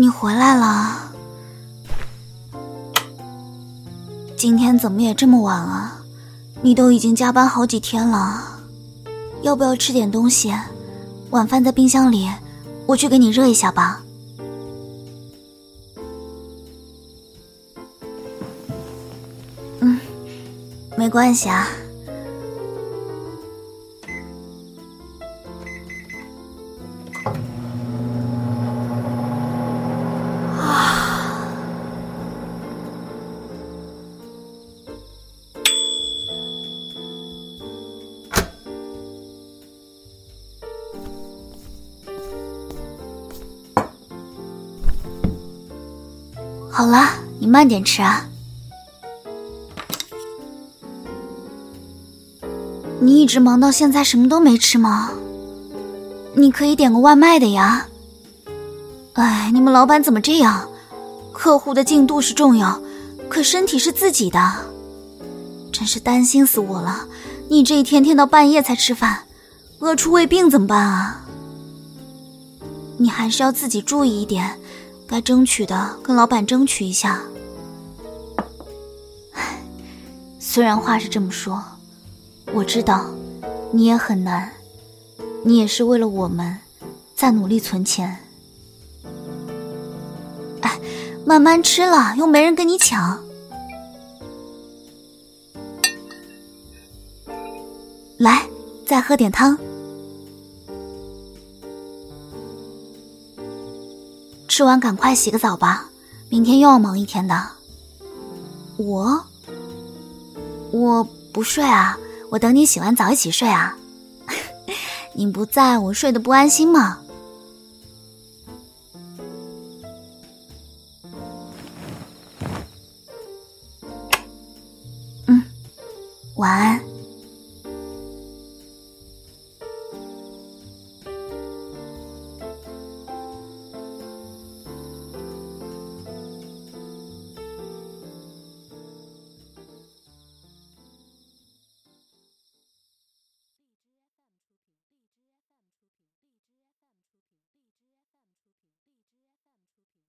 你回来了。今天怎么也这么晚啊？你都已经加班好几天了，要不要吃点东西？晚饭在冰箱里，我去给你热一下吧。嗯，没关系啊。好了，你慢点吃啊。你一直忙到现在什么都没吃吗？你可以点个外卖的呀。哎，你们老板怎么这样？客户的进度是重要，可身体是自己的，真是担心死我了。你这一天天到半夜才吃饭，饿出胃病怎么办啊？你还是要自己注意一点。该争取的，跟老板争取一下。虽然话是这么说，我知道你也很难，你也是为了我们在努力存钱。哎，慢慢吃了，又没人跟你抢。来，再喝点汤。吃完赶快洗个澡吧，明天又要忙一天的。我，我不睡啊，我等你洗完澡一起睡啊。你不在我睡得不安心吗？嗯，晚安。